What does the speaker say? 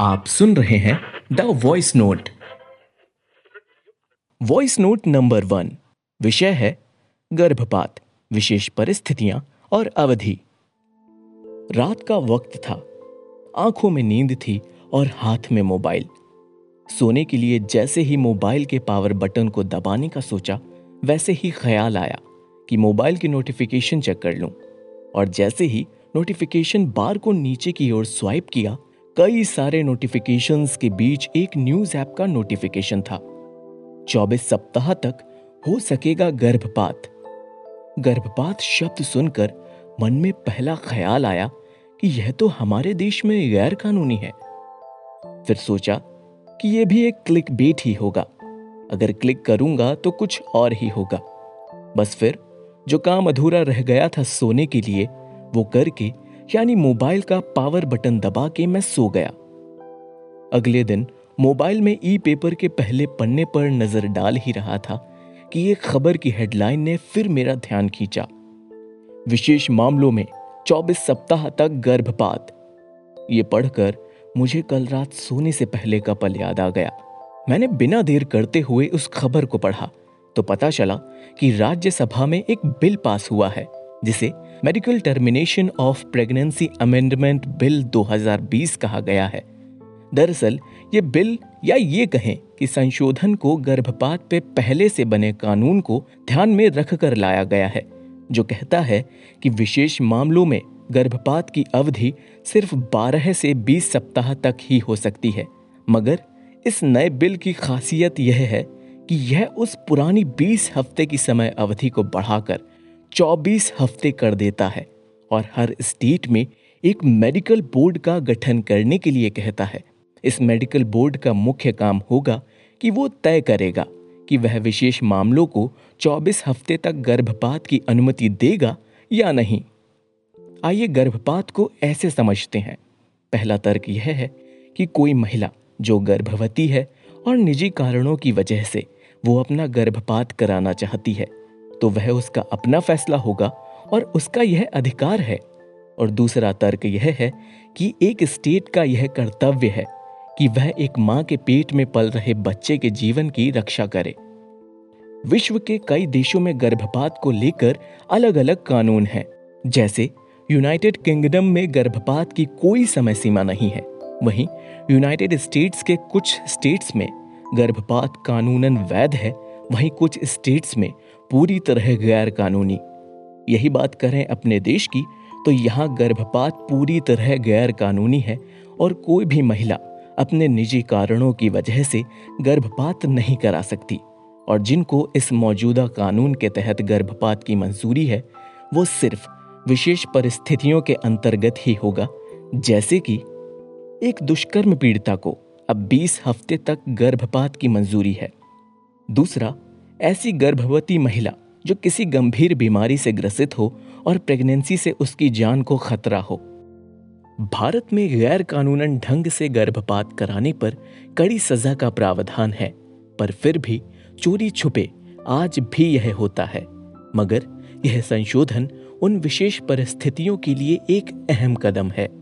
आप सुन रहे हैं the voice note. Voice note number one. विषय है गर्भपात, विशेष परिस्थितियाँ और अवधि। रात का वक्त था। आँखों में नींद थी और हाथ में मोबाइल। सोने के लिए जैसे ही मोबाइल के पावर बटन को दबाने का सोचा, वैसे ही ख्याल आया कि मोबाइल की नोटिफिकेशन चेक कर लूँ। और जैसे ही नोटिफिकेशन बार को नीचे की ओर स्वाइप किया कई सारे नोटिफिकेशंस के बीच एक न्यूज़ ऐप का नोटिफिकेशन था। 24 सप्ताह तक हो सकेगा गर्भपात। गर्भपात शब्द सुनकर मन में पहला ख्याल आया कि यह तो हमारे देश में गैर कानूनी है। फिर सोचा कि यह भी एक क्लिक बेट ही होगा। अगर क्लिक करूँगा तो कुछ और ही होगा। बस फिर जो काम अधूरा रह गया था सोने के लिए, वो करके यानी मोबाइल का पावर बटन दबा के मैं सो गया। अगले दिन मोबाइल में ई पेपर के पहले पन्ने पर नज़र डाल ही रहा था कि एक खबर की हेडलाइन ने फिर मेरा ध्यान खींचा। विशेष मामलों में 24 सप्ताह तक गर्भपात। ये पढ़कर मुझे कल रात सोने से पहले का पल याद आ गया। मैंने बिना देर करते हुए उस खबर को पढ़ा तो पता चला कि राज्यसभा में एक बिल पास हुआ है। जिसे medical termination of pregnancy amendment bill 2020 कहा गया है। दरअसल, ये बिल या ये कहें कि संशोधन को गर्भपात पे पहले से बने कानून को ध्यान में रखकर लाया गया है, जो कहता है कि विशेष मामलों में गर्भपात की अवधि सिर्फ़ 12 से 20 सप्ताह तक ही हो सकती है। मगर इस नए बिल की खासियत यह है कि यह उस पुरानी 20 हफ़्ते की समय अवधि को बढ़ाकर 24 हफ़्ते कर देता है और हर स्टेट में एक मेडिकल बोर्ड का गठन करने के लिए कहता है। इस मेडिकल बोर्ड का मुख्य काम होगा कि वो तय करेगा कि वह विशेष मामलों को 24 हफ़्ते तक गर्भपात की अनुमति देगा या नहीं। आइए गर्भपात को ऐसे समझते हैं। पहला तर्क यह है कि कोई महिला जो गर्भवती है और निजी कारणों की वजह से वो अपना गर्भपात कराना चाहती है तो वह उसका अपना फैसला होगा और उसका यह अधिकार है। और दूसरा तर्क यह है कि एक स्टेट का यह कर्तव्य है कि वह एक माँ के पेट में पल रहे बच्चे के जीवन की रक्षा करे। विश्व के कई देशों में गर्भपात को लेकर अलग अलग कानून हैं। जैसे, यूनाइटेड किंगडम में गर्भपात की कोई समय सीमा नहीं है। वहीं, यूनाइटेड स्टेट्स के कुछ स्टेट्स में गर्भपात कानूनन वैध है वहीं कुछ स्टेट्स में पूरी तरह गैर कानूनी यही बात करें अपने देश की तो यहाँ गर्भपात पूरी तरह गैर कानूनी है और कोई भी महिला अपने निजी कारणों की वजह से गर्भपात नहीं करा सकती। और जिनको इस मौजूदा कानून के तहत गर्भपात की मंजूरी है, वो सिर्फ़ विशेष परिस्थितियों के अंतर्गत ही होगा, जैसे कि एक दुष्कर्म पीड़िता को अब 20 हफ़्ते तक गर्भपात की मंजूरी है। दूसरा, ऐसी गर्भवती महिला जो किसी गंभीर बीमारी से ग्रसित हो और प्रेगनेंसी से उसकी जान को खतरा हो। भारत में गैर कानूनन ढंग से गर्भपात कराने पर कड़ी सजा का प्रावधान है, पर फिर भी चोरी छुपे आज भी यह होता है। मगर यह संशोधन उन विशेष परिस्थितियों के लिए एक अहम कदम है।